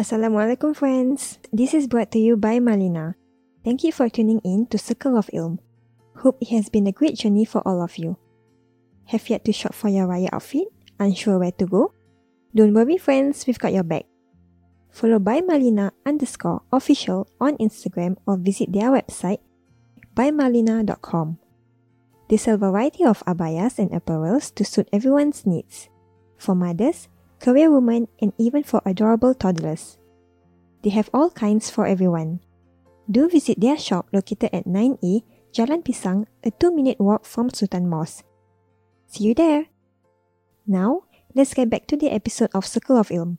Assalamualaikum friends. This is brought to you by Malina. Thank you for tuning in to Circle of Ilm. Hope it has been a great journey for all of you. Have yet to shop for your Raya outfit? Unsure where to go? Don't worry friends, we've got your back. Follow by Malina underscore official on Instagram or visit their website bymalina.com. They sell a variety of abayas and apparels to suit everyone's needs. For mothers, career women, and even for adorable toddlers. They have all kinds for everyone. Do visit their shop located at 9A, Jalan Pisang, a 2 minute walk from Sultan Mosque. See you there! Now, let's get back to the episode of Circle of Ilm.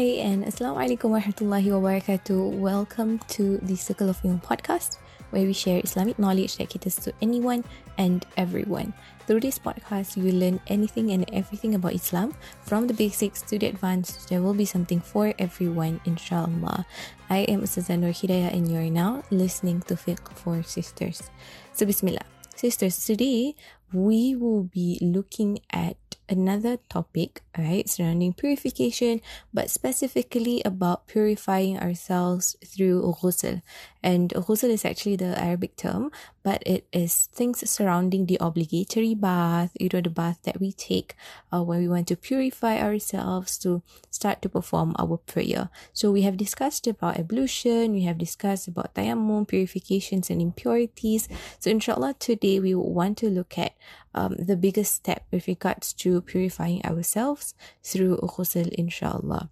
Hi and Assalamualaikum warahmatullahi wabarakatuh. Welcome to the Circle of Ilm podcast where we share Islamic knowledge that caters to anyone and everyone. Through this podcast, you will learn anything and everything about Islam from the basics to the advanced. There will be something for everyone, inshallah. I am Ustazah Nur Hidayah and you're now listening to Fiqh for Sisters. So, Bismillah. Sisters, today we will be looking at another topic, right, surrounding purification, but specifically about purifying ourselves through ghusl. And ghusl is actually the Arabic term, but it is things surrounding the obligatory bath, you know, the bath that we take uh, when we want to purify ourselves to start to perform our prayer. So we have discussed about ablution, we have discussed about tayammum, purifications and impurities. So inshallah today we want to look at um, the biggest step with regards to purifying ourselves through ghusl inshallah.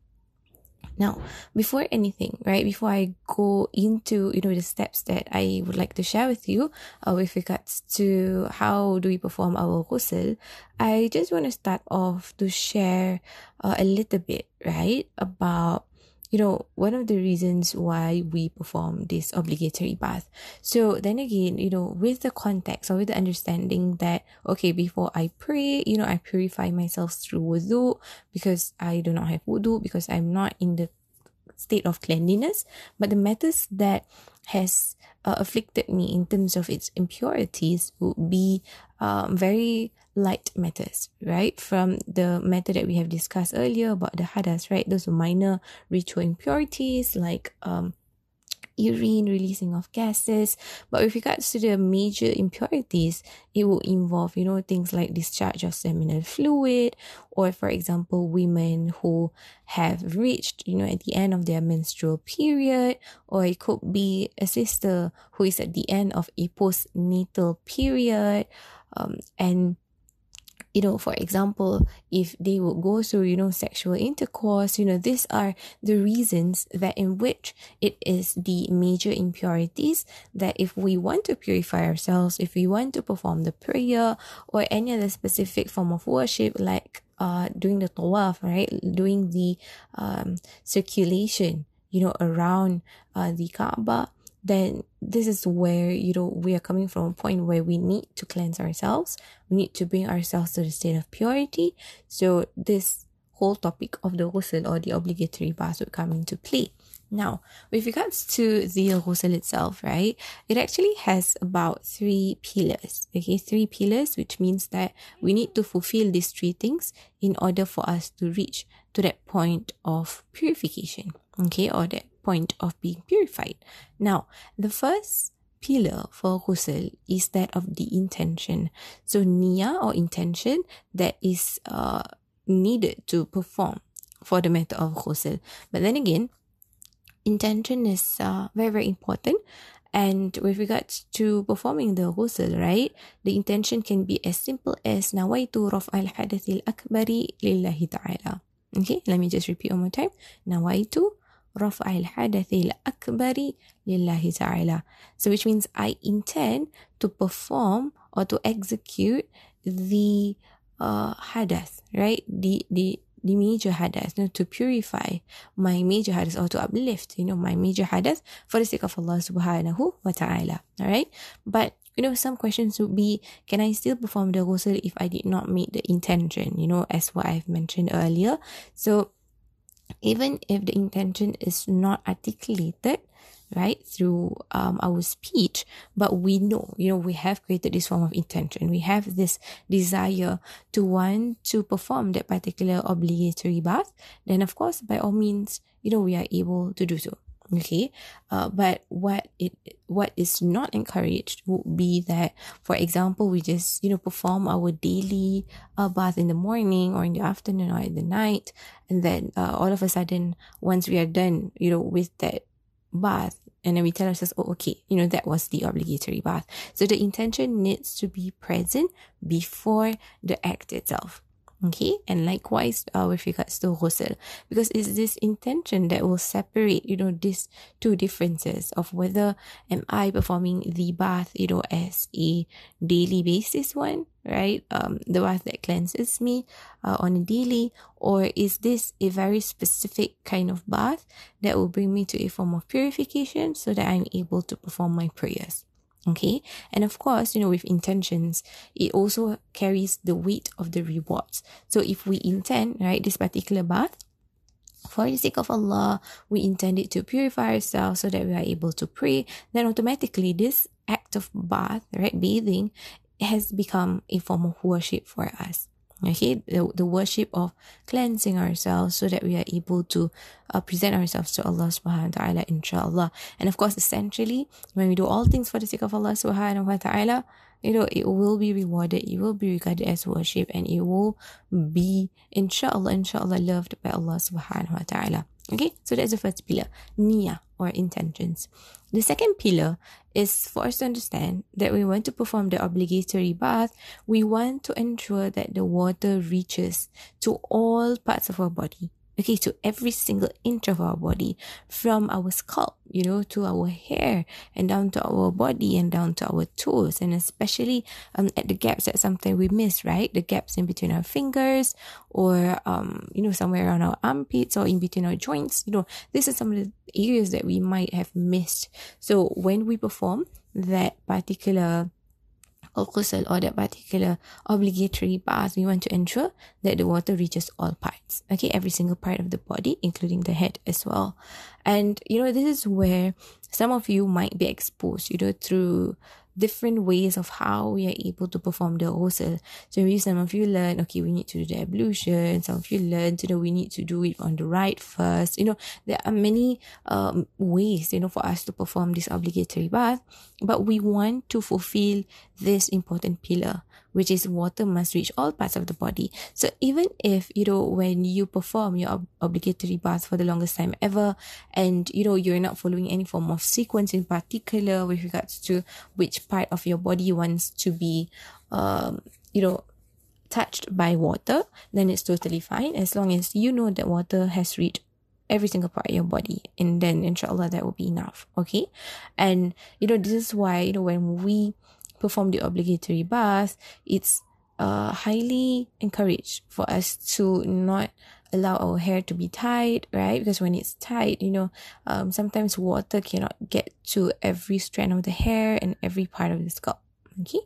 Now, before anything, right, before I go into, you know, the steps that I would like to share with you uh, with regards to how do we perform our ghusl, I just want to start off to share uh, a little bit, right, about you know, one of the reasons why we perform this obligatory bath. So then again, you know, with the context or with the understanding that, okay, before I pray, you know, I purify myself through wudu because I do not have wudu because I'm not in the state of cleanliness. But the matters that has uh, afflicted me in terms of its impurities would be um, very light matters, right? From the matter that we have discussed earlier about the hadas, right? Those are minor ritual impurities like um, urine, releasing of gases. But with regards to the major impurities, it will involve, you know, things like discharge of seminal fluid, or for example, women who have reached, you know, at the end of their menstrual period, or it could be a sister who is at the end of a postnatal period, um, and you know, for example, if they would go through, you know, sexual intercourse, you know, these are the reasons that in which it is the major impurities that if we want to purify ourselves, if we want to perform the prayer or any other specific form of worship, like uh, doing the tawaf, right, doing the um, circulation, you know, around uh, the Kaaba, then this is where you know we are coming from a point where we need to cleanse ourselves. We need to bring ourselves to the state of purity. So this whole topic of the ghusl or the obligatory bath would come into play. Now with regards to the ghusl itself right it actually has about three pillars okay? Three pillars which means that we need to fulfill these three things in order for us to reach to that point of purification okay? Or that point of being purified. Now, the first pillar for ghusl is that of the intention. So niya or intention that is uh, needed to perform for the matter of ghusl. But then again, intention is uh, very very important. And with regards to performing the ghusl, right, the intention can be as simple as nawaitu raf'al hadathil akbari lillahi ta'ala. Okay, let me just repeat one more time. Nawaitu رفع الحدث الأكبر لله تعالى. So which means I intend to perform or to execute the uh, hadath, right? The, the, the major hadath, you know, to purify my major hadath or to uplift, you know, my major hadath for the sake of Allah subhanahu wa ta'ala. Alright? But you know, some questions would be, can I still perform the ghusl if I did not meet the intention, you know, as what I've mentioned earlier? So even if the intention is not articulated right through um, our speech but we know you know we have created this form of intention. We have this desire to want to perform that particular obligatory bath. Then of course by all means you know we are able to do so okay uh, but what it what is not encouraged would be that for example we just you know perform our daily uh, bath in the morning or in the afternoon or in the night and then uh, all of a sudden once we are done you know with that bath and then we tell ourselves oh okay you know that was the obligatory bath. So the intention needs to be present before the act itself Okay, and likewise uh, with regards to ghusl, because it's this intention that will separate, you know, these two differences of whether am I performing the bath, you know, as a daily basis one, right? Um, the bath that cleanses me uh, on a daily, or is this a very specific kind of bath that will bring me to a form of purification so that I'm able to perform my prayers? Okay. And of course, you know, with intentions, it also carries the weight of the rewards. So if we intend, right, this particular bath, for the sake of Allah, we intend it to purify ourselves so that we are able to pray, then automatically this act of bath, right, bathing, has become a form of worship for us okay the, the worship of cleansing ourselves so that we are able to uh, present ourselves to Allah subhanahu wa ta'ala inshallah. And of course essentially when we do all things for the sake of Allah subhanahu wa ta'ala you know it will be rewarded it will be regarded as worship and it will be inshallah inshallah loved by Allah subhanahu wa ta'ala. Okay so that's the first pillar niyyah or intentions. The second pillar is for us to understand that we want to perform the obligatory bath, we want to ensure that the water reaches to all parts of our body okay, to every single inch of our body, from our scalp, you know, to our hair and down to our body and down to our toes, and especially um, at the gaps that sometimes we miss, right? The gaps in between our fingers or, um, you know, somewhere around our armpits or in between our joints. You know, this is some of the areas that we might have missed. So when we perform that particular al-ghusl or that particular obligatory bath, we want to ensure that the water reaches all parts. Okay, every single part of the body, including the head as well. And you know, this is where some of you might be exposed, you know, through different ways of how we are able to perform the ghusl. So maybe some of you learn, okay, we need to do the ablution. Some of you learn, you know, we need to do it on the right first. You know, there are many um, ways, you know, for us to perform this obligatory bath, but we want to fulfill this important pillar which is water must reach all parts of the body. So even if, you know, when you perform your ob- obligatory bath for the longest time ever, and, you know, you're not following any form of sequence in particular with regards to which part of your body wants to be, um, you know, touched by water, then it's totally fine as long as you know that water has reached every single part of your body and then inshallah that will be enough okay and you know this is why you know when we perform the obligatory bath, it's uh, highly encouraged for us to not allow our hair to be tied, right? Because when it's tied, you know, um, sometimes water cannot get to every strand of the hair and every part of the scalp. Okay.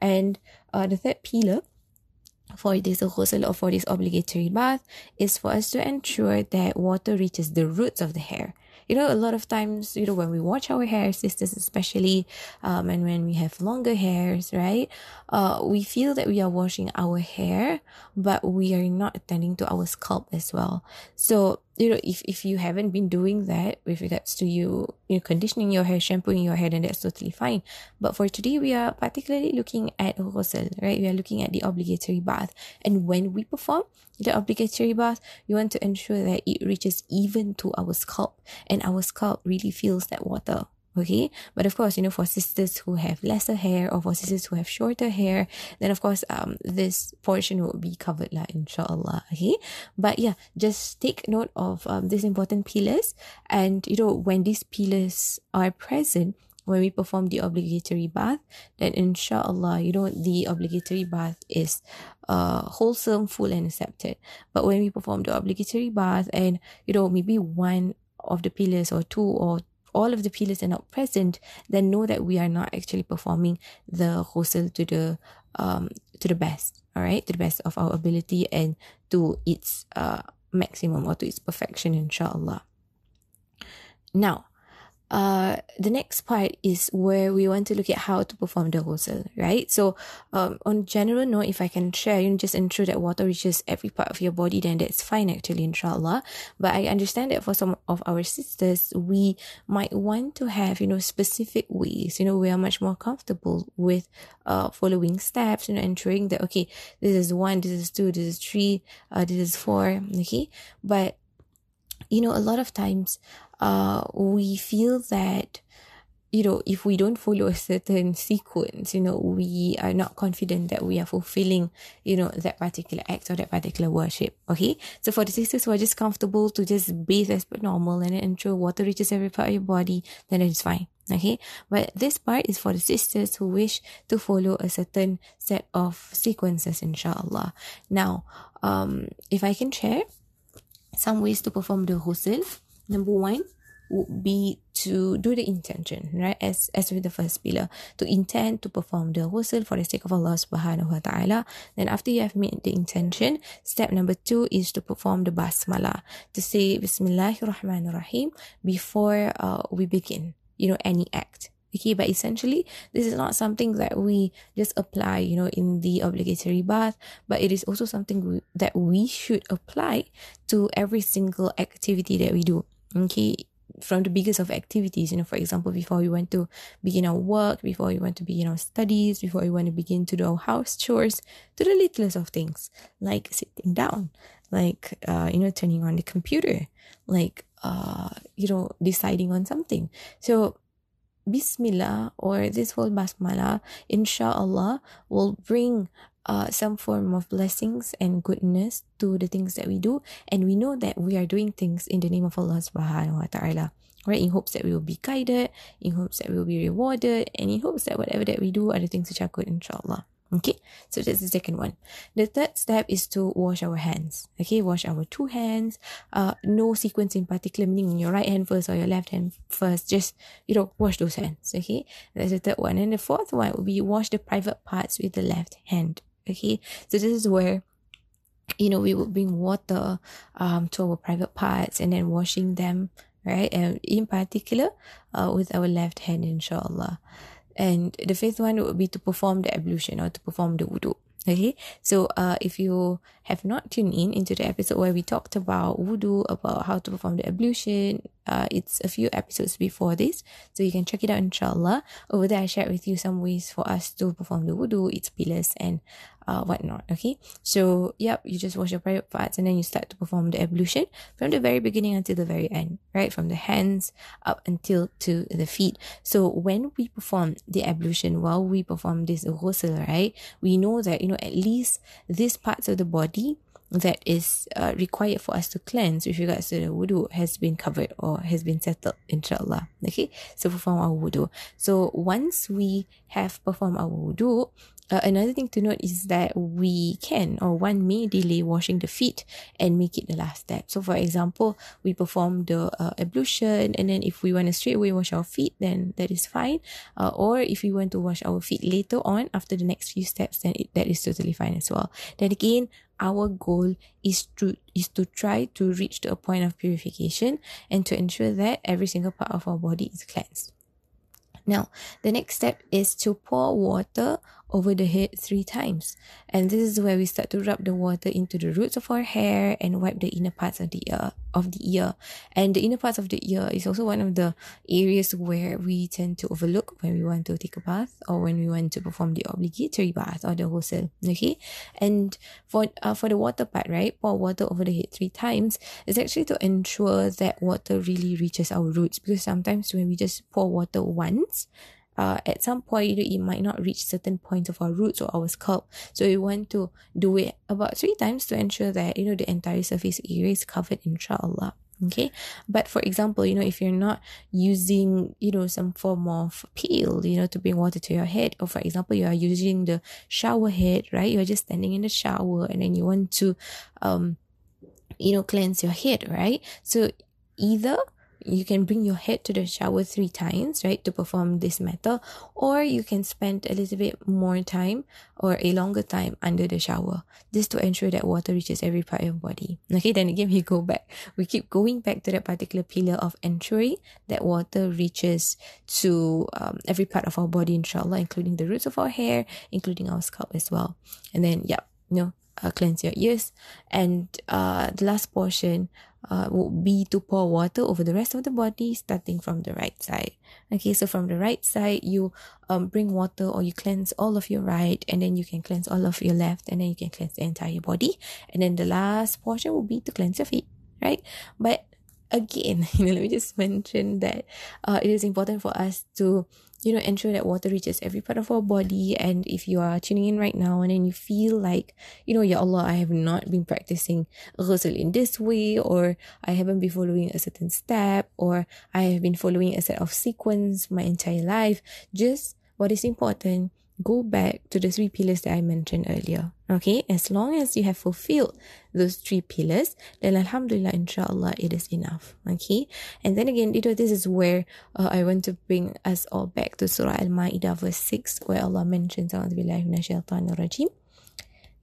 And uh, the third pillar for this ghusl or for this obligatory bath is for us to ensure that water reaches the roots of the hair you know, a lot of times, you know, when we watch our hair, sisters especially, um, and when we have longer hairs, right, uh, we feel that we are washing our hair, but we are not attending to our scalp as well. So you know, if, if you haven't been doing that with regards to you, you know, conditioning your hair, shampooing your hair, then that's totally fine. But for today, we are particularly looking at ghusl, right? We are looking at the obligatory bath. And when we perform the obligatory bath, we want to ensure that it reaches even to our scalp and our scalp really feels that water okay? But of course you know for sisters who have lesser hair or for sisters who have shorter hair then of course um this portion will be covered lah inshallah okay? But yeah just take note of um these important pillars. And you know when these pillars are present when we perform the obligatory bath, then inshallah, you know, the obligatory bath is uh, wholesome, full, and accepted. But when we perform the obligatory bath and, you know, maybe one of the pillars or two or all of the pillars are not present, then know that we are not actually performing the ghusl to the um to the best, all right, to the best of our ability and to its uh maximum or to its perfection, inshallah. Now, uh, the next part is where we want to look at how to perform the ghusl, right? So, um, on general note, if I can share, you know, just ensure that water reaches every part of your body, then that's fine actually, inshallah. But I understand that for some of our sisters, we might want to have, you know, specific ways, you know, we are much more comfortable with, uh, following steps, you know, ensuring that, okay, this is one, this is two, this is three, uh, this is four, okay? But, you know, a lot of times, uh, we feel that you know, if we don't follow a certain sequence, you know, we are not confident that we are fulfilling, you know, that particular act or that particular worship. Okay. So for the sisters who are just comfortable to just bathe as per normal and ensure water reaches every part of your body, then it is fine. Okay. But this part is for the sisters who wish to follow a certain set of sequences, inshallah. Now, um, if I can share some ways to perform the ghusl, number one would be to do the intention, right? As as with the first pillar, to intend to perform the ghusl for the sake of Allah subhanahu wa ta'ala. Then after you have made the intention, step number two is to perform the basmala, to say Bismillahirrahmanirrahim before uh, we begin, you know, any act. Okay, but essentially, this is not something that we just apply, you know, in the obligatory bath, but it is also something we, that we should apply to every single activity that we do okay from the biggest of activities you know for example before we want to begin our work before we want to begin our studies before we want to begin to do our house chores to the littlest of things like sitting down like uh, you know turning on the computer like uh, you know deciding on something. So bismillah or this whole basmala inshallah will bring uh, some form of blessings and goodness to the things that we do. And we know that we are doing things in the name of Allah subhanahu wa ta'ala. Right? In hopes that we will be guided, in hopes that we will be rewarded, and in hopes that whatever that we do are the things which are good, inshallah. Okay, so that's the second one. The third step is to wash our hands. Okay, wash our two hands. Uh, no sequence in particular, meaning your right hand first or your left hand first. Just you know, wash those hands. Okay, that's the third one. And the fourth one would be wash the private parts with the left hand. Okay, so this is where you know we would bring water um to our private parts and then washing them right? And in particular uh, with our left hand inshallah. And the fifth one would be to perform the ablution or to perform the wudu Okay, so uh, if you have not tuned in into the episode where we talked about wudu, about how to perform the ablution, uh, it's a few episodes before this, so you can check it out inshallah. Over there, I shared with you some ways for us to perform the wudu, its pillars, and uh, whatnot. Okay, so yep, you just wash your private parts and then you start to perform the ablution from the very beginning until the very end, right? From the hands up until to the feet. So when we perform the ablution, while we perform this ghusl, right, we know that you know at least these parts of the body that is uh, required for us to cleanse with regards to the wudu has been covered or has been settled inshallah okay so perform our wudu so once we have performed our wudu uh, another thing to note is that we can or one may delay washing the feet and make it the last step. So, for example, we perform the uh, ablution, and then if we want to straight away wash our feet, then that is fine. Uh, or if we want to wash our feet later on after the next few steps, then it, that is totally fine as well. Then again, our goal is to is to try to reach to a point of purification and to ensure that every single part of our body is cleansed. Now, the next step is to pour water over the head three times. And this is where we start to rub the water into the roots of our hair and wipe the inner parts of the ear of the ear. And the inner parts of the ear is also one of the areas where we tend to overlook when we want to take a bath or when we want to perform the obligatory bath or the ghusl. Okay. And for uh, for the water part, right? Pour water over the head three times is actually to ensure that water really reaches our roots because sometimes when we just pour water once, uh, at some point, you know, it might not reach certain points of our roots or our scalp. So we want to do it about three times to ensure that, you know, the entire surface area is covered, inshallah. Okay. But for example, you know, if you're not using, you know, some form of peel, you know, to bring water to your head, or for example, you are using the shower head, right? You're just standing in the shower and then you want to, um, you know, cleanse your head, right? So either you can bring your head to the shower three times, right, to perform this method, or you can spend a little bit more time or a longer time under the shower, just to ensure that water reaches every part of your body. Okay, then again, we go back. We keep going back to that particular pillar of ensuring that water reaches to um, every part of our body, inshallah, including the roots of our hair, including our scalp as well. And then, yeah, you know, uh, cleanse your ears. And uh, the last portion uh, would be to pour water over the rest of the body, starting from the right side. Okay, so from the right side, you um, bring water or you cleanse all of your right, and then you can cleanse all of your left, and then you can cleanse the entire body. And then the last portion will be to cleanse your feet, right? But again, you know, let me just mention that uh, it is important for us to you know ensure that water reaches every part of our body. And if you are tuning in right now and then you feel like you know ya allah i have not been practicing ghusl in this way or i haven't been following a certain step or i have been following a set of sequence my entire life just what is important go back to the three pillars that I mentioned earlier. Okay, as long as you have fulfilled those three pillars, then Alhamdulillah, inshallah, it is enough. Okay, and then again, you know, this is where uh, I want to bring us all back to Surah Al Ma'idah, verse 6, where Allah mentions, rajim.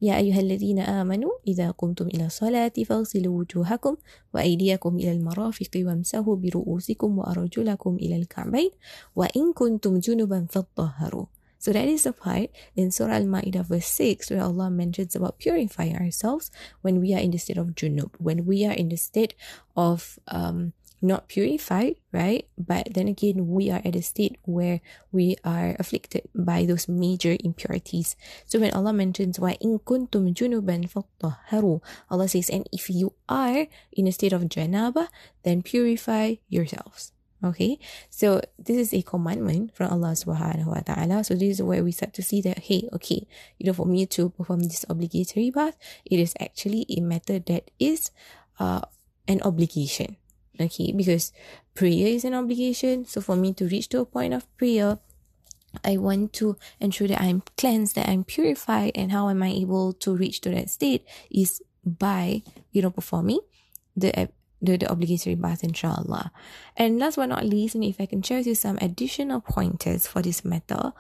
يا أيها الذين آمنوا إذا قمتم إلى الصلاة فاغسلوا وجوهكم وأيديكم إلى المرافق وامسحوا برؤوسكم وأرجلكم إلى الكعبين وإن كنتم جنبا فاطهروا So that is the part in Surah Al-Ma'idah verse 6 where Allah mentions about purifying ourselves when we are in the state of junub, when we are in the state of um, not purified, right? But then again, we are at a state where we are afflicted by those major impurities. So when Allah mentions wa in kuntum junuban fattahharu, Allah says, and if you are in a state of janaba, then purify yourselves. Okay, so this is a commandment from Allah subhanahu wa ta'ala. So this is where we start to see that, hey, okay, you know, for me to perform this obligatory bath, it is actually a method that is uh, an obligation. Okay, because prayer is an obligation. So for me to reach to a point of prayer, I want to ensure that I'm cleansed, that I'm purified, and how am I able to reach to that state is by, you know, performing the the, the obligatory bath, inshallah. And last but not least, and if I can share with you some additional pointers for this matter,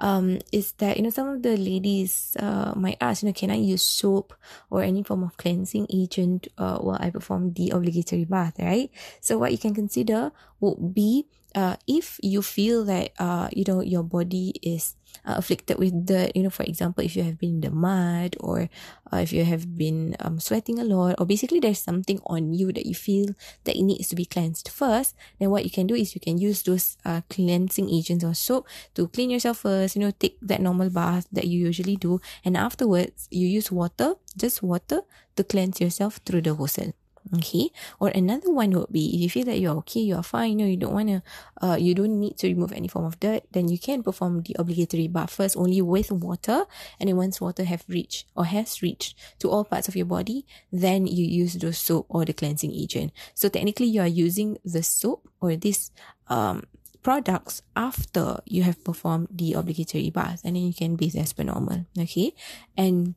um, is that, you know, some of the ladies uh, might ask, you know, can I use soap or any form of cleansing agent uh, while I perform the obligatory bath, right? So what you can consider would be uh, if you feel that, uh, you know, your body is uh, afflicted with dirt, you know, for example, if you have been in the mud or uh, if you have been um, sweating a lot, or basically there's something on you that you feel that it needs to be cleansed first, then what you can do is you can use those uh, cleansing agents or soap to clean yourself first, you know, take that normal bath that you usually do, and afterwards you use water, just water, to cleanse yourself through the ghusl. Okay. Or another one would be if you feel that you're okay, you're fine, you know, you don't want to, uh, you don't need to remove any form of dirt, then you can perform the obligatory bath first only with water. And then once water have reached or has reached to all parts of your body, then you use the soap or the cleansing agent. So technically you are using the soap or this, um, products after you have performed the obligatory bath and then you can bathe as per normal. Okay. And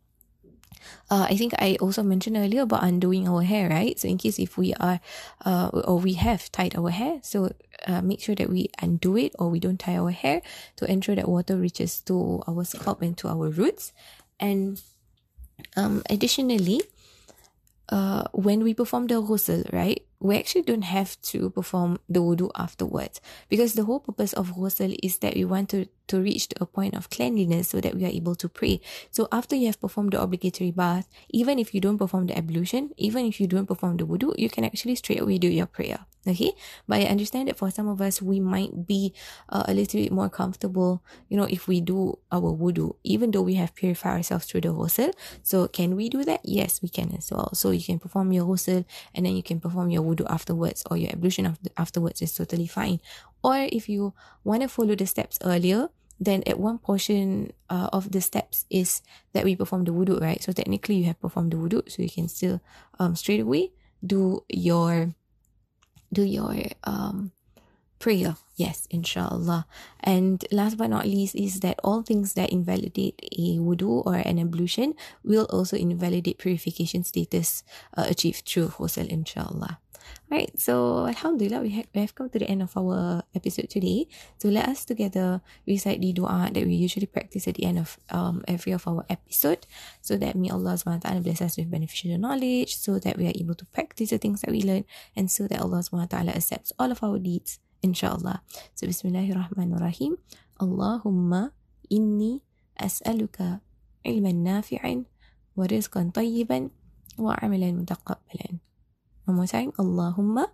uh, I think I also mentioned earlier about undoing our hair, right? So in case if we are, uh, or we have tied our hair, so uh, make sure that we undo it or we don't tie our hair to ensure that water reaches to our scalp and to our roots. And um, additionally, uh, when we perform the ghusl, right, we actually don't have to perform the wudu afterwards because the whole purpose of ghusl is that we want to, to reach a point of cleanliness so that we are able to pray. So after you have performed the obligatory bath, even if you don't perform the ablution, even if you don't perform the wudu, you can actually straight away do your prayer. Okay, but I understand that for some of us, we might be uh, a little bit more comfortable, you know, if we do our wudu, even though we have purified ourselves through the ghusl. So, can we do that? Yes, we can as well. So, you can perform your ghusl and then you can perform your wudu afterwards, or your ablution after, afterwards is totally fine. Or if you want to follow the steps earlier, then at one portion uh, of the steps is that we perform the wudu, right? So, technically, you have performed the wudu, so you can still um, straight away do your do your um prayer. Yes, inshallah. And last but not least is that all things that invalidate a wudu or an ablution will also invalidate purification status uh, achieved through ghusl, inshallah. Right, so Alhamdulillah, we have, we have come to the end of our episode today. So let us together recite the dua that we usually practice at the end of um, every of our episode so that may Allah SWT bless us with beneficial knowledge, so that we are able to practice the things that we learn, and so that Allah SWT accepts all of our deeds, inshallah. So Bismillahirrahmanirrahim. Allahumma inni as'aluka ilman nafi'an wa rizqan tayyiban wa amalan mutaqabbalan. One more time. Allahumma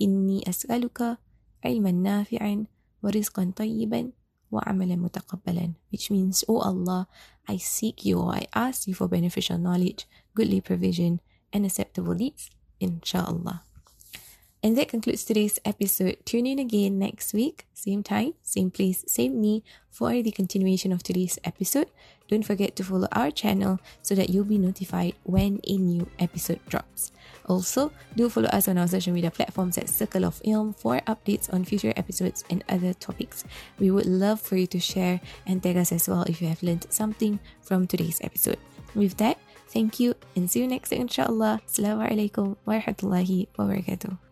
inni as'aluka ilman nafi'an wa rizqan tayyiban wa amalan mutaqabbalan. Which means, Oh Allah, I seek you or I ask you for beneficial knowledge, goodly provision, and acceptable deeds. Insha'Allah. And that concludes today's episode. Tune in again next week, same time, same place, same me, for the continuation of today's episode. Don't forget to follow our channel so that you'll be notified when a new episode drops. Also, do follow us on our social media platforms at Circle of Ilm for updates on future episodes and other topics. We would love for you to share and tag us as well if you have learned something from today's episode. With that, thank you and see you next time, inshallah. Assalamu alaikum wa rahmatullahi wa barakatuh.